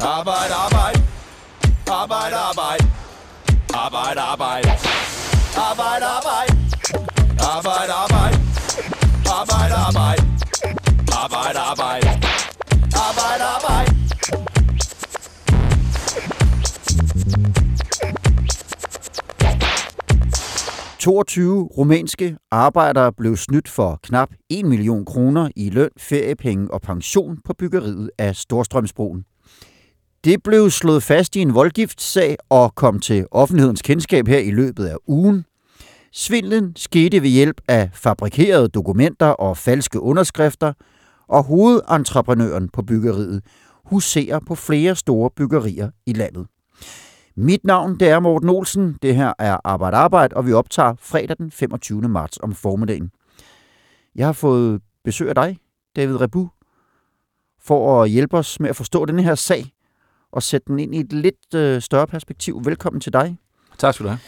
Arbejde, arbejde. Arbejde, arbejde. Arbejde, arbejde. Arbejde, arbejde. Arbejde, arbejde. Arbejde, arbejde. Arbejde, arbejde. Arbejde, arbejde. 22 rumænske arbejdere blev snydt for knap 1 million kroner i løn, feriepenge og pension på byggeriet af Storstrømsbroen. Det blev slået fast i en voldgiftssag og kom til offentlighedens kendskab her i løbet af ugen. Svindlen skete ved hjælp af fabrikerede dokumenter og falske underskrifter, og hovedentreprenøren på byggeriet huserer på flere store byggerier i landet. Mit navn det er Morten Olsen. Det her er Arbejde Arbejde, og vi optager fredag den 25. marts om formiddagen. Jeg har fået besøg af dig, David Rebu, for at hjælpe os med at forstå den her sag og sætte den ind i et lidt øh, større perspektiv. Velkommen til dig. Tak skal du have.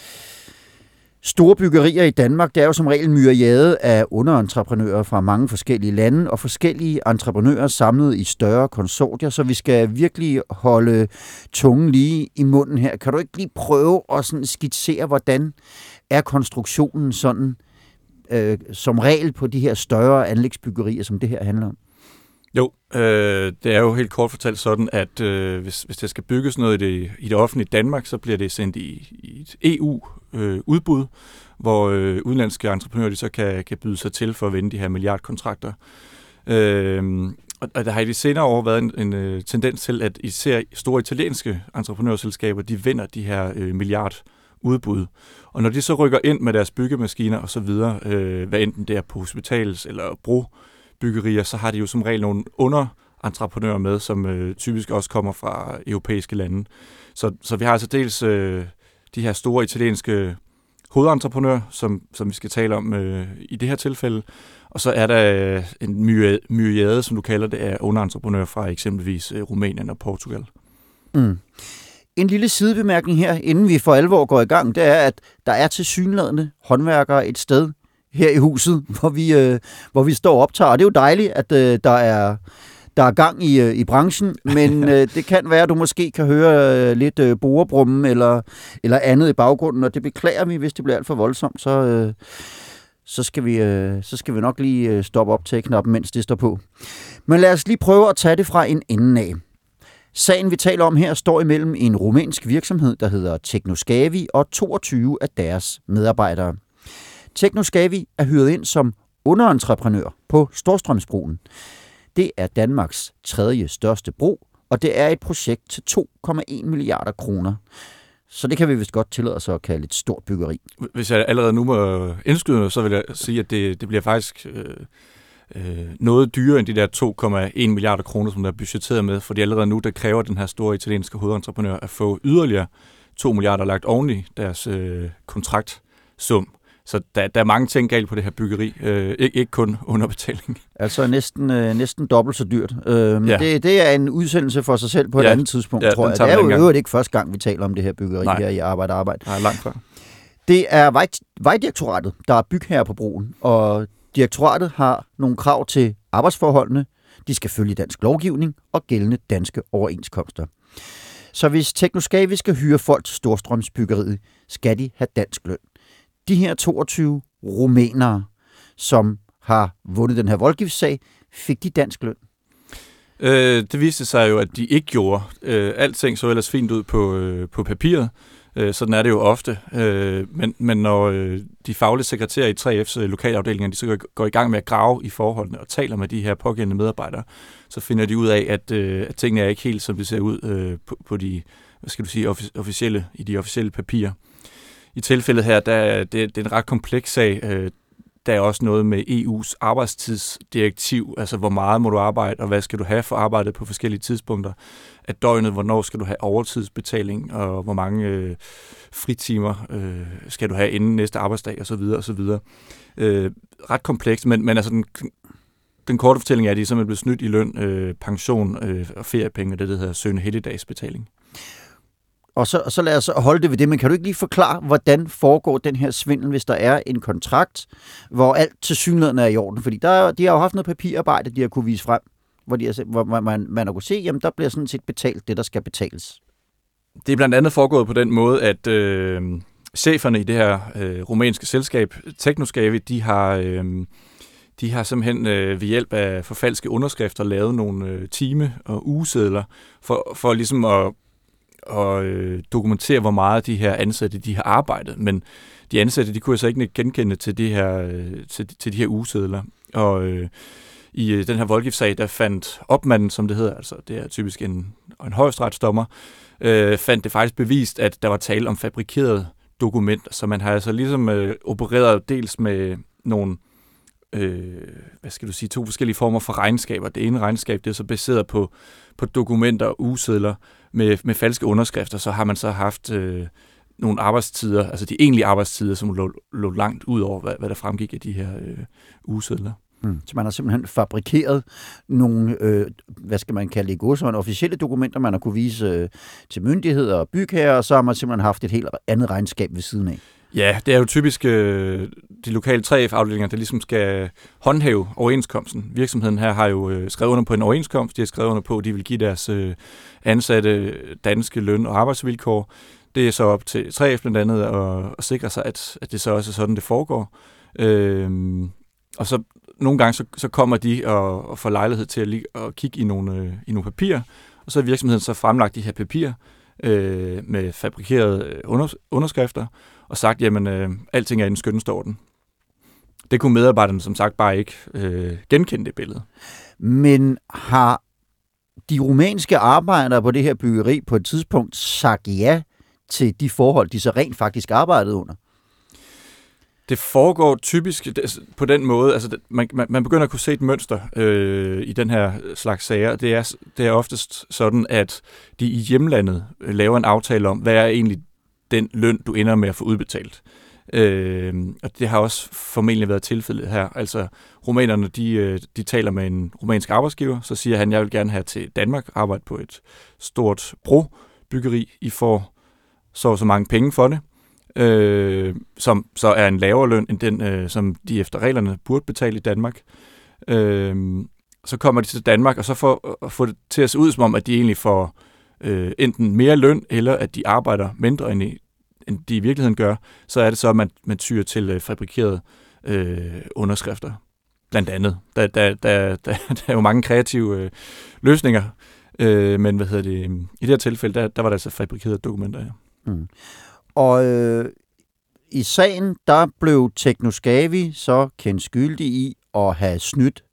Store byggerier i Danmark, det er jo som regel myriade af underentreprenører fra mange forskellige lande og forskellige entreprenører samlet i større konsortier, så vi skal virkelig holde tungen lige i munden her. Kan du ikke lige prøve at sådan skitsere, hvordan er konstruktionen sådan øh, som regel på de her større anlægsbyggerier, som det her handler om? Jo, øh, det er jo helt kort fortalt sådan, at øh, hvis, hvis der skal bygges noget i det, i det offentlige Danmark, så bliver det sendt i, i et EU-udbud, øh, hvor øh, udenlandske entreprenører de så kan, kan byde sig til for at vinde de her milliardkontrakter. Øh, og der har i de senere år været en, en øh, tendens til, at især store italienske entreprenørselskaber, de vinder de her milliard milliardudbud. Og når de så rykker ind med deres byggemaskiner og så videre, øh, hvad enten det er på hospitals eller bro, byggerier, så har de jo som regel nogle underentreprenører med, som øh, typisk også kommer fra europæiske lande. Så, så vi har altså dels øh, de her store italienske hovedentreprenører, som, som vi skal tale om øh, i det her tilfælde, og så er der øh, en myriade, som du kalder det, af underentreprenører fra eksempelvis øh, Rumænien og Portugal. Mm. En lille sidebemærkning her, inden vi for alvor går i gang, det er, at der er til synlædende håndværkere et sted her i huset, hvor vi, øh, hvor vi står og optager. Og det er jo dejligt, at øh, der er der er gang i, øh, i branchen, men øh, det kan være, at du måske kan høre øh, lidt øh, borebrummen eller, eller andet i baggrunden, og det beklager vi, hvis det bliver alt for voldsomt, så, øh, så, skal vi, øh, så skal vi nok lige øh, stoppe op til knappen, mens det står på. Men lad os lige prøve at tage det fra en ende af. Sagen, vi taler om her, står imellem en rumænsk virksomhed, der hedder Teknoskavi, og 22 af deres medarbejdere. Teknoskavi er hyret ind som underentreprenør på Storstrømsbroen. Det er Danmarks tredje største bro, og det er et projekt til 2,1 milliarder kroner. Så det kan vi vist godt tillade os at kalde et stort byggeri. Hvis jeg allerede nu må indskyde, så vil jeg sige, at det, det bliver faktisk øh, øh, noget dyrere end de der 2,1 milliarder kroner, som der er budgetteret med, fordi allerede nu, der kræver den her store italienske hovedentreprenør at få yderligere 2 milliarder lagt oven i deres øh, kontraktsum. Så der, der er mange ting galt på det her byggeri. Øh, ikke, ikke kun underbetaling. Altså næsten, øh, næsten dobbelt så dyrt. Øh, ja. det, det er en udsendelse for sig selv på et ja. andet tidspunkt, ja, tror jeg. Det er jo øvrigt ikke første gang, vi taler om det her byggeri Nej. her i Arbejde Arbejde. Nej, langt før. Det er vej, Vejdirektoratet, der er byg her på broen, og direktoratet har nogle krav til arbejdsforholdene. De skal følge dansk lovgivning og gældende danske overenskomster. Så hvis Teknoskavi skal hyre folk til Storstrømsbyggeriet, skal de have dansk løn de her 22 rumænere, som har vundet den her voldgiftssag, fik de dansk løn? Øh, det viste sig jo, at de ikke gjorde. Øh, alting så ellers fint ud på, øh, på papiret. Øh, sådan er det jo ofte. Øh, men, men når øh, de faglige sekretærer i 3F's øh, lokalafdelinger, de så går i gang med at grave i forholdene og taler med de her pågældende medarbejdere, så finder de ud af, at, øh, at tingene er ikke helt, som det ser ud øh, på, på de hvad skal du sige, officielle, i de officielle papirer i tilfældet her, der, det, det er en ret kompleks sag. Øh, der er også noget med EU's arbejdstidsdirektiv, altså hvor meget må du arbejde, og hvad skal du have for arbejdet på forskellige tidspunkter af døgnet, hvornår skal du have overtidsbetaling, og hvor mange øh, fritimer øh, skal du have inden næste arbejdsdag, osv. osv. Øh, ret komplekst, men, men altså den, den korte fortælling er, at de simpelthen blev snydt i løn, øh, pension øh, og feriepenge, det der hedder søgende helligdagsbetaling. Og så, og så lad os holde det ved det, men kan du ikke lige forklare, hvordan foregår den her svindel, hvis der er en kontrakt, hvor alt til synligheden er i orden? Fordi der, de har jo haft noget papirarbejde, de har kunne vise frem hvor, de har, hvor man, man, man har kunne se, jamen der bliver sådan set betalt det, der skal betales. Det er blandt andet foregået på den måde, at øh, cheferne i det her øh, rumænske selskab, Teknoskavi, de har, øh, de har simpelthen øh, ved hjælp af forfalske underskrifter lavet nogle øh, time- og ugesedler for, for ligesom at, og øh, dokumentere, hvor meget de her ansatte de har arbejdet. Men de ansatte, de kunne altså ikke genkende til, de her, øh, til, til de her ugesedler. Og øh, i øh, den her voldgiftssag, der fandt opmanden, som det hedder, altså det er typisk en, en højesteretsdommer, øh, fandt det faktisk bevist, at der var tale om fabrikerede dokumenter. Så man har altså ligesom øh, opereret dels med nogle øh, hvad skal du sige, to forskellige former for regnskaber. Det ene regnskab, det er så baseret på, på dokumenter og ugesedler med, med falske underskrifter. Så har man så haft øh, nogle arbejdstider, altså de egentlige arbejdstider, som lå, lå langt ud over, hvad, hvad der fremgik af de her øh, ugesedler. Mm. Så man har simpelthen fabrikeret nogle, øh, hvad skal man kalde det, godsøjne, officielle dokumenter, man har kunne vise øh, til myndigheder og bygherrer, og så har man simpelthen haft et helt andet regnskab ved siden af. Ja, det er jo typisk øh, de lokale 3F-afdelinger, der ligesom skal håndhæve overenskomsten. Virksomheden her har jo øh, skrevet under på en overenskomst. De har skrevet under på, at de vil give deres øh, ansatte danske løn- og arbejdsvilkår. Det er så op til 3F blandt andet at, at sikre sig, at, at det så også er sådan, det foregår. Øh, og så nogle gange så, så kommer de og, og får lejlighed til at, at kigge i nogle, øh, i nogle papirer, og så har virksomheden så fremlagt de her papirer øh, med fabrikerede øh, under, underskrifter, og sagt, jamen, øh, alting er i den skønneste orden. Det kunne medarbejderne som sagt bare ikke øh, genkende det billede. Men har de rumænske arbejdere på det her byggeri på et tidspunkt sagt ja til de forhold, de så rent faktisk arbejdede under? Det foregår typisk altså, på den måde, altså man, man begynder at kunne se et mønster øh, i den her slags sager. Det er, det er oftest sådan, at de i hjemlandet øh, laver en aftale om, hvad er egentlig den løn, du ender med at få udbetalt. Øh, og det har også formentlig været tilfældet her. Altså, rumænerne, de, øh, de taler med en romansk arbejdsgiver, så siger han, jeg vil gerne have til Danmark, arbejde på et stort brobyggeri. I får så så mange penge for det øh, som så er en lavere løn end den, øh, som de efter reglerne burde betale i Danmark. Øh, så kommer de til Danmark, og så får, får det til at se ud som om, at de egentlig får øh, enten mere løn, eller at de arbejder mindre, end, i, end de i virkeligheden gør. Så er det så, at man, man tyrer til øh, fabrikerede øh, underskrifter. Blandt andet. Der, der, der, der, der er jo mange kreative øh, løsninger, øh, men hvad hedder det, i det her tilfælde, der, der var der altså fabrikerede dokumenter, ja. Mm. Og øh, i sagen, der blev Teknoskavi så kendt skyldig i at have snydt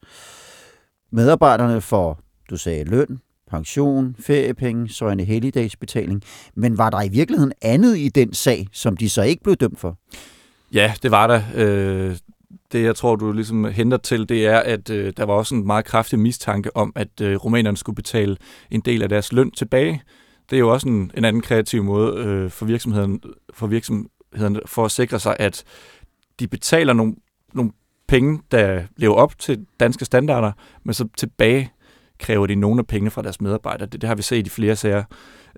medarbejderne for, du sagde, løn, pension, feriepenge, så en helligdagsbetaling. Men var der i virkeligheden andet i den sag, som de så ikke blev dømt for? Ja, det var der. Øh, det, jeg tror, du ligesom henter til, det er, at øh, der var også en meget kraftig mistanke om, at øh, rumænerne skulle betale en del af deres løn tilbage det er jo også en, en anden kreativ måde øh, for, virksomheden, for virksomheden for at sikre sig, at de betaler nogle, nogle penge, der lever op til danske standarder, men så tilbage kræver de nogle af pengene fra deres medarbejdere. Det, det har vi set i flere sager.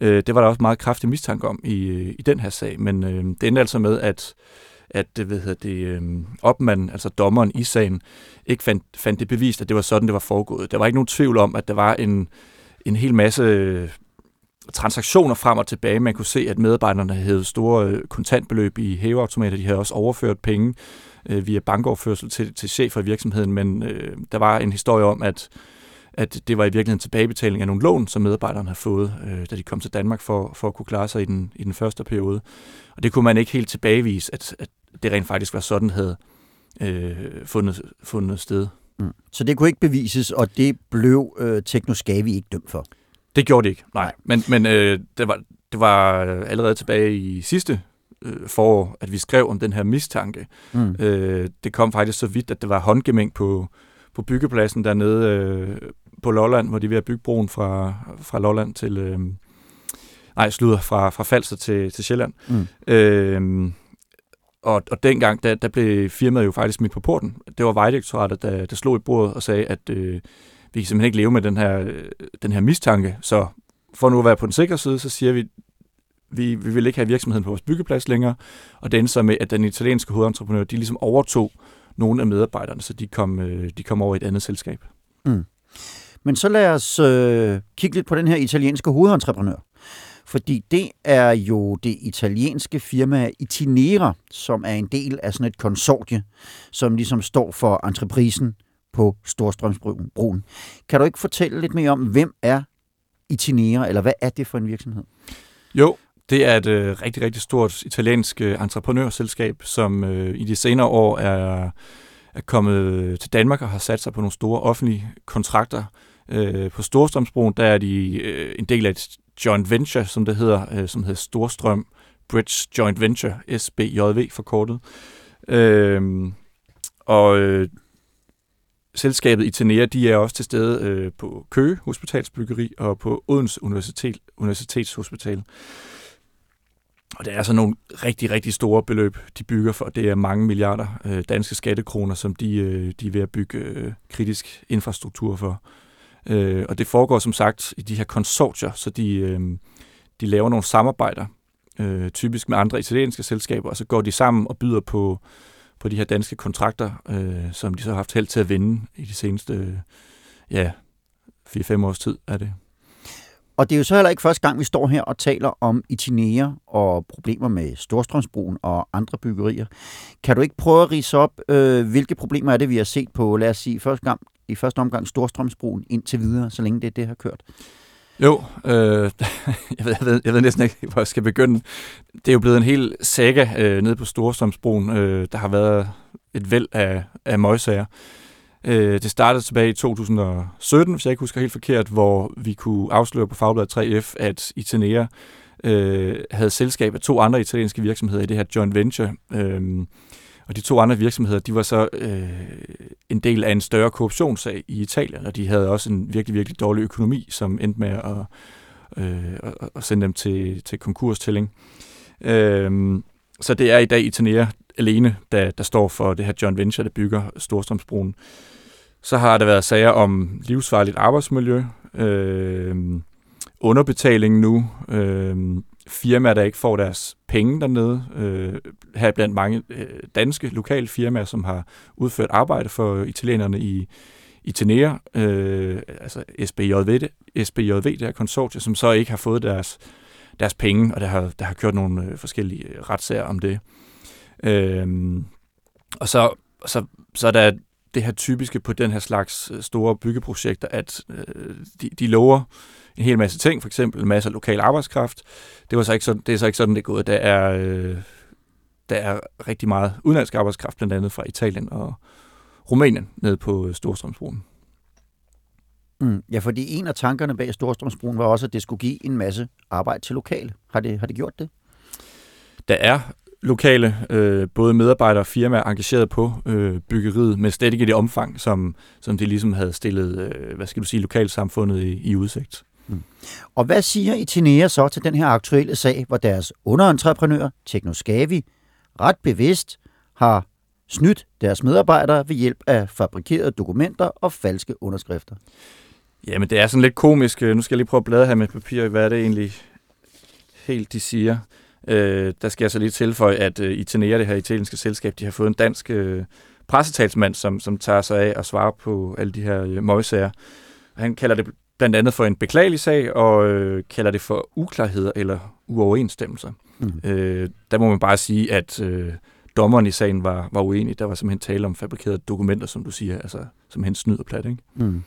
Øh, det var der også meget kraftig mistanke om i, øh, i den her sag, men øh, det endte altså med, at at øh, det, hedder det, øh, opmanden, altså dommeren i sagen, ikke fandt, fandt det bevist, at det var sådan, det var foregået. Der var ikke nogen tvivl om, at der var en, en hel masse transaktioner frem og tilbage. Man kunne se, at medarbejderne havde store øh, kontantbeløb i hæveautomater. De havde også overført penge øh, via bankoverførsel til, til chefer i virksomheden, men øh, der var en historie om, at at det var i virkeligheden tilbagebetaling af nogle lån, som medarbejderne havde fået, øh, da de kom til Danmark for, for at kunne klare sig i den, i den første periode. Og det kunne man ikke helt tilbagevise, at, at det rent faktisk var sådan, havde øh, fundet, fundet sted. Mm. Så det kunne ikke bevises, og det blev øh, Teknoskavi ikke dømt for? Det gjorde det ikke, nej. Men, men øh, det, var, det var allerede tilbage i sidste øh, forår, at vi skrev om den her mistanke. Mm. Øh, det kom faktisk så vidt, at det var håndgemæng på, på byggepladsen dernede øh, på Lolland, hvor de er ved at bygge broen fra, fra Lolland til... Øh, nej, slutter fra, fra Falster til, til Sjælland. Mm. Øh, og, og dengang, der, der blev firmaet jo faktisk smidt på porten. Det var Vejdirektoratet, der, der slog i bordet og sagde, at øh, vi kan simpelthen ikke leve med den her, den her mistanke, så for nu at være på den sikre side, så siger vi, vi, vi vil ikke have virksomheden på vores byggeplads længere, og det endte så med, at den italienske hovedentreprenør, de ligesom overtog nogle af medarbejderne, så de kom, øh, de kom over i et andet selskab. Mm. Men så lad os øh, kigge lidt på den her italienske hovedentreprenør. Fordi det er jo det italienske firma Itinera, som er en del af sådan et konsortie, som ligesom står for entreprisen på Storstrømsbroen. Kan du ikke fortælle lidt mere om, hvem er Itinera, eller hvad er det for en virksomhed? Jo, det er et øh, rigtig, rigtig stort italiensk øh, entreprenørselskab, som øh, i de senere år er, er kommet øh, til Danmark og har sat sig på nogle store offentlige kontrakter. Øh, på Storstrømsbroen, der er de øh, en del af et joint venture, som det hedder, øh, som hedder Storstrøm Bridge Joint Venture, SBJV forkortet. Øh, og øh, selskabet i de er også til stede øh, på Køge Hospitalsbyggeri og på Odense Universitet, Universitetshospital. Og det er altså nogle rigtig, rigtig store beløb, de bygger for. Det er mange milliarder øh, danske skattekroner, som de, øh, de er ved at bygge øh, kritisk infrastruktur for. Øh, og det foregår som sagt i de her konsortier, så de, øh, de laver nogle samarbejder, øh, typisk med andre italienske selskaber, og så går de sammen og byder på, på de her danske kontrakter, øh, som de så har haft held til at vinde i de seneste øh, ja, 4-5 års tid er det. Og det er jo så heller ikke første gang, vi står her og taler om Itinea og problemer med Storstrømsbroen og andre byggerier. Kan du ikke prøve at rise op, øh, hvilke problemer er det, vi har set på, lad os sige, første gang, i første omgang Storstrømsbroen indtil videre, så længe det, det har kørt? Jo, øh, jeg, ved, jeg, ved, jeg ved næsten ikke, hvor jeg skal begynde. Det er jo blevet en hel saga øh, nede på Storstrømsbroen. Øh, der har været et væld af, af møgsager. Øh, det startede tilbage i 2017, hvis jeg ikke husker helt forkert, hvor vi kunne afsløre på Fagbladet 3F, at Itanea øh, havde selskab af to andre italienske virksomheder i det her joint venture. Øh, og de to andre virksomheder, de var så øh, en del af en større korruptionssag i Italien, og de havde også en virkelig, virkelig dårlig økonomi, som endte med at, øh, at sende dem til, til konkurstælling. Øh, så det er i dag Itanea alene, der, der står for det her joint venture, der bygger Storstrømsbroen. Så har der været sager om livsfarligt arbejdsmiljø, øh, underbetaling nu, øh, firmaer, der ikke får deres penge dernede. Øh, her blandt mange øh, danske lokale firmaer, som har udført arbejde for italienerne i, i Tenere, øh, altså SBJV, SBJV, det her konsortium, som så ikke har fået deres, deres penge, og der har, der har kørt nogle øh, forskellige øh, retssager om det. Øh, og så, så, så er der det her typiske på den her slags øh, store byggeprojekter, at øh, de, de lover en hel masse ting, for eksempel en masse lokal arbejdskraft. Det, var så ikke sådan, det er så ikke sådan, det er gået. Der er, øh, der er rigtig meget udenlandsk arbejdskraft, blandt andet fra Italien og Rumænien, nede på Storstrømsbroen. Mm, ja, fordi en af tankerne bag Storstrømsbroen var også, at det skulle give en masse arbejde til lokale. Har det, har det gjort det? Der er lokale, øh, både medarbejdere og firmaer engageret på øh, byggeriet, men slet ikke i det omfang, som, som de ligesom havde stillet, øh, hvad skal du sige, lokalsamfundet i, i udsigt. Mm. Og hvad siger Itinea så til den her aktuelle sag, hvor deres underentreprenør, Teknoskavi, ret bevidst har snydt deres medarbejdere ved hjælp af fabrikerede dokumenter og falske underskrifter? Jamen, det er sådan lidt komisk. Nu skal jeg lige prøve at bladre her med papir. Hvad er det egentlig helt, de siger? Øh, der skal jeg så lige tilføje, at øh, Itinea, det her italienske selskab, de har fået en dansk øh, pressetalsmand, som, som tager sig af og svarer på alle de her øh, møgsager. Han kalder det blandt andet for en beklagelig sag, og øh, kalder det for uklarheder eller uoverensstemmelser. Mm. Øh, der må man bare sige, at øh, dommeren i sagen var, var uenig. Der var simpelthen tale om fabrikerede dokumenter, som du siger, altså simpelthen snyd og plat, ikke? Mm.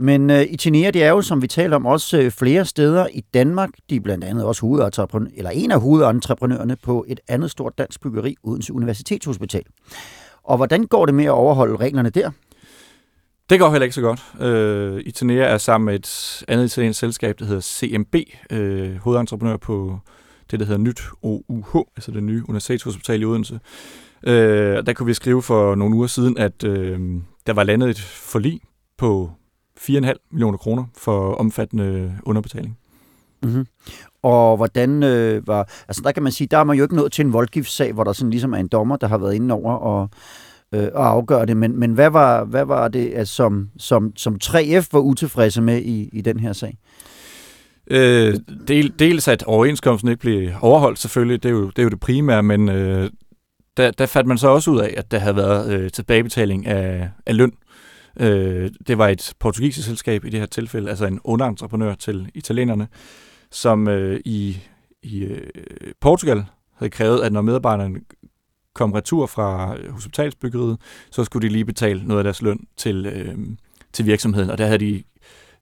Men øh, Itinea, det er jo, som vi taler om, også øh, flere steder i Danmark. De er blandt andet også hovedentreprenør, eller en af hovedentreprenørerne på et andet stort dansk byggeri, Odense Universitetshospital. Og hvordan går det med at overholde reglerne der? Det går heller ikke så godt. Øh, Itanea er sammen med et andet italiensk selskab, der hedder CMB, øh, hovedentreprenør på det, der hedder Nyt OUH, altså det nye Universitetshospital i Odense. Øh, der kunne vi skrive for nogle uger siden, at øh, der var landet et forlig på 4,5 millioner kroner for omfattende underbetaling. Mm-hmm. Og hvordan øh, var... Altså der kan man sige, der er man jo ikke nået til en voldgiftssag, hvor der sådan ligesom er en dommer, der har været inde over og, øh, at afgøre det. Men, men hvad, var, hvad var det, altså, som, som, som 3F var utilfredse med i, i den her sag? Øh, del, dels at overenskomsten ikke blev overholdt selvfølgelig, det er jo det, er jo det primære, men øh, der, der fandt man så også ud af, at der havde været øh, tilbagebetaling af, af løn Øh, det var et portugisisk selskab i det her tilfælde, altså en underentreprenør til italienerne, som øh, i, i øh, Portugal havde krævet, at når medarbejderne kom retur fra øh, hospitalsbyggeriet, så skulle de lige betale noget af deres løn til, øh, til virksomheden, og der havde de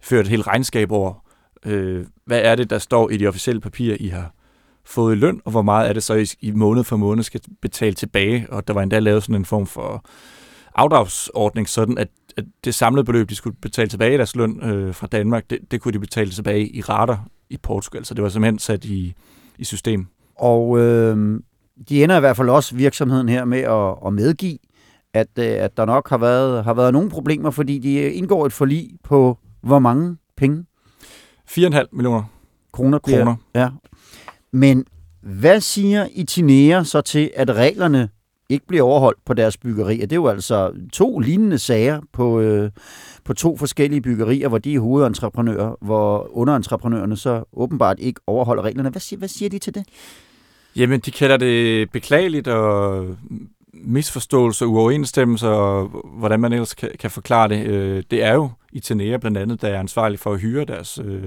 ført et helt regnskab over, øh, hvad er det, der står i de officielle papirer, I har fået i løn, og hvor meget er det så, I, I måned for måned skal betale tilbage, og der var endda lavet sådan en form for afdragsordning, sådan at, at det samlede beløb, de skulle betale tilbage i deres løn øh, fra Danmark, det, det kunne de betale tilbage i rater i Portugal, så det var simpelthen sat i, i system. Og øh, de ender i hvert fald også virksomheden her med at, at medgive, at, øh, at der nok har været, har været nogle problemer, fordi de indgår et forlig på hvor mange penge? 4,5 millioner kroner. Bliver, kroner. Ja. Men hvad siger Itinea så til, at reglerne ikke bliver overholdt på deres byggerier? Det er jo altså to lignende sager på, øh, på to forskellige byggerier, hvor de er hovedentreprenører, hvor underentreprenørerne så åbenbart ikke overholder reglerne. Hvad siger, hvad siger de til det? Jamen, de kalder det beklageligt og misforståelse, uoverensstemmelser, og hvordan man ellers kan, kan forklare det. Øh, det er jo i blandt andet, der er ansvarlig for at hyre deres... Øh,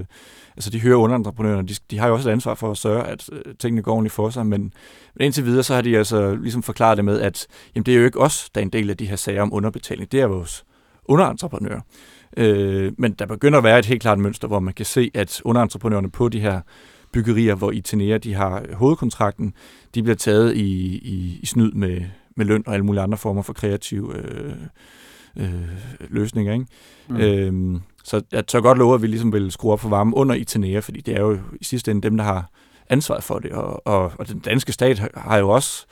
altså, de hører underentreprenørerne. De, de har jo også et ansvar for at sørge, at øh, tingene går ordentligt for sig, men, men indtil videre, så har de altså ligesom forklaret det med, at jamen, det er jo ikke os, der er en del af de her sager om underbetaling. Det er vores underentreprenører. Øh, men der begynder at være et helt klart mønster, hvor man kan se, at underentreprenørerne på de her byggerier, hvor Itenea de har hovedkontrakten, de bliver taget i, i, i snyd med, med løn og alle mulige andre former for kreative øh, øh, løsninger. Ikke? Mm. Øhm, så jeg tør godt love, at vi ligesom vil skrue op for varmen under Itenea, fordi det er jo i sidste ende dem, der har ansvaret for det. Og, og, og den danske stat har jo også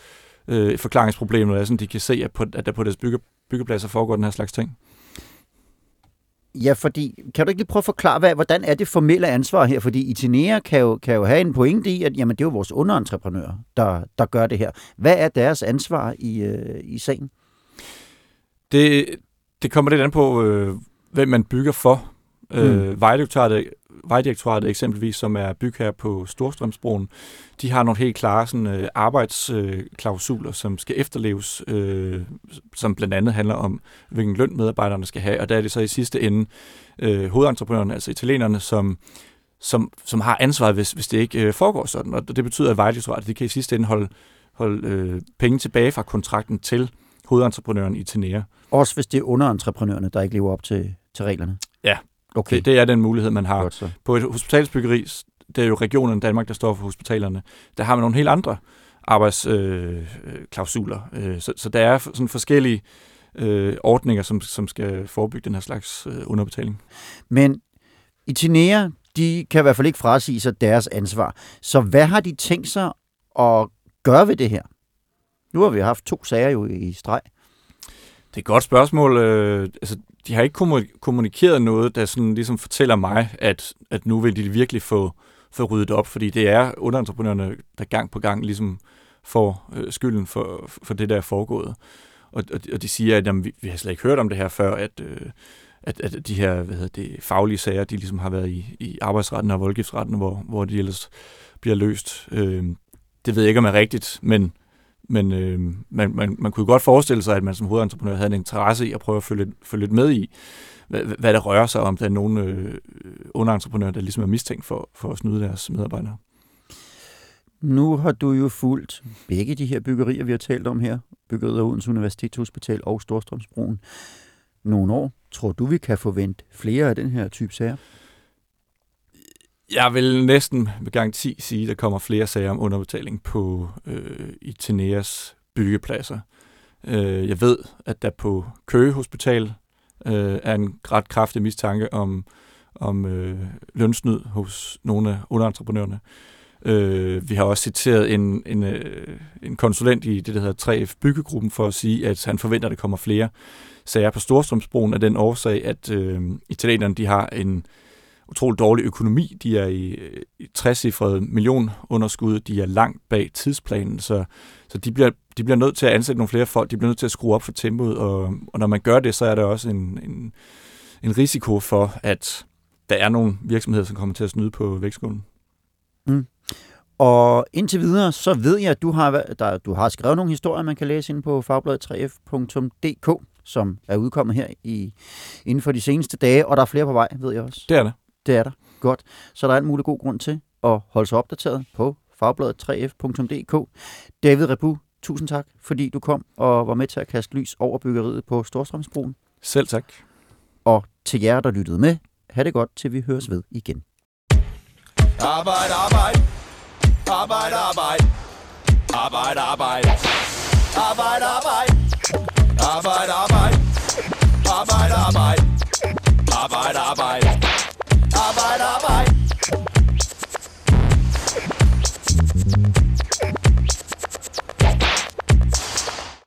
øh, et forklaringsproblem, når de kan se, at, på, at der på deres bygge, byggepladser foregår den her slags ting. Ja, fordi, kan du ikke lige prøve at forklare, hvad, hvordan er det formelle ansvar her? Fordi Itinera kan jo, kan jo have en pointe i, at jamen, det er jo vores underentreprenører, der, der gør det her. Hvad er deres ansvar i, øh, i sagen? Det, det kommer lidt an på, øh, hvem man bygger for. Mm. Øh, Vejdirektoratet, Vejdirektoratet eksempelvis, som er bygherre på Storstrømsbroen, de har nogle helt klare sådan, øh, arbejdsklausuler, øh, som skal efterleves, øh, som blandt andet handler om, hvilken løn medarbejderne skal have, og der er det så i sidste ende øh, hovedentreprenørerne, altså italienerne, som, som, som har ansvaret, hvis, hvis det ikke øh, foregår sådan. Og det betyder, at Vejdirektoratet de kan i sidste ende holde, holde øh, penge tilbage fra kontrakten til hovedentreprenøren i Tenea. Også hvis det er underentreprenørerne, der ikke lever op til, til reglerne? Okay. det, det er den mulighed, man har. Godt, På et hospitalsbyggeri, det er jo regionen Danmark, der står for hospitalerne, der har man nogle helt andre arbejdsklausuler. Øh, øh, så, så der er sådan forskellige øh, ordninger, som, som skal forebygge den her slags øh, underbetaling. Men i Tinea, de kan i hvert fald ikke frasige sig deres ansvar. Så hvad har de tænkt sig at gøre ved det her? Nu har vi haft to sager jo i streg. Det er et godt spørgsmål. Øh, altså, de har ikke kommunikeret noget, der sådan ligesom fortæller mig, at, at nu vil de virkelig få, få ryddet op, fordi det er underentreprenørerne, der gang på gang ligesom får øh, skylden for, for det, der er foregået. Og, og, og de siger, at jamen, vi, vi har slet ikke hørt om det her før, at, øh, at, at de her hvad hedder det, faglige sager, de ligesom har været i, i arbejdsretten og voldgiftsretten, hvor, hvor de ellers bliver løst. Øh, det ved jeg ikke, om er rigtigt, men men øh, man, man, man kunne godt forestille sig, at man som hovedentreprenør havde en interesse i at prøve at følge, følge lidt med i, hvad, hvad der rører sig om. Der er nogle øh, underentreprenører, der ligesom er mistænkt for, for at snyde deres medarbejdere. Nu har du jo fulgt begge de her byggerier, vi har talt om her. Byggeriet af Odense Universitetshospital og Storstrømsbroen. Nogle år. Tror du, vi kan forvente flere af den her type sager? Jeg vil næsten med garanti sige, at der kommer flere sager om underbetaling på øh, i byggepladser. Øh, jeg ved, at der på Køge Hospital øh, er en ret kraftig mistanke om, om øh, lønsnyd hos nogle af underentreprenørerne. Øh, vi har også citeret en, en, øh, en konsulent i det, der hedder 3F Byggegruppen, for at sige, at han forventer, at der kommer flere sager på Storstrømsbroen af den årsag, at øh, italienerne de har en utrolig dårlig økonomi. De er i, i 60-cifrede millionunderskud. De er langt bag tidsplanen, så, så de, bliver, de bliver nødt til at ansætte nogle flere folk. De bliver nødt til at skrue op for tempoet, og, og når man gør det, så er der også en, en, en risiko for, at der er nogle virksomheder, som kommer til at snyde på vægtskålen. Mm. Og indtil videre, så ved jeg, at du har, der, du har skrevet nogle historier, man kan læse ind på fagbladet3f.dk, som er udkommet her i, inden for de seneste dage, og der er flere på vej, ved jeg også. Det er det. Det er der. Godt. Så der er en mulig god grund til at holde sig opdateret på fagbladet3f.dk. David Rebu, tusind tak, fordi du kom og var med til at kaste lys over byggeriet på Storstrømsbroen. Selv tak. Og til jer, der lyttede med, ha' det godt, til vi høres ved igen. Arbejde, arbejde. Arbejde, arbejde. Arbejde, arbejde. Arbejde, arbejde. Arbejde, arbejde. Arbejde, arbejde. Arbejde, arbejde. para bailar.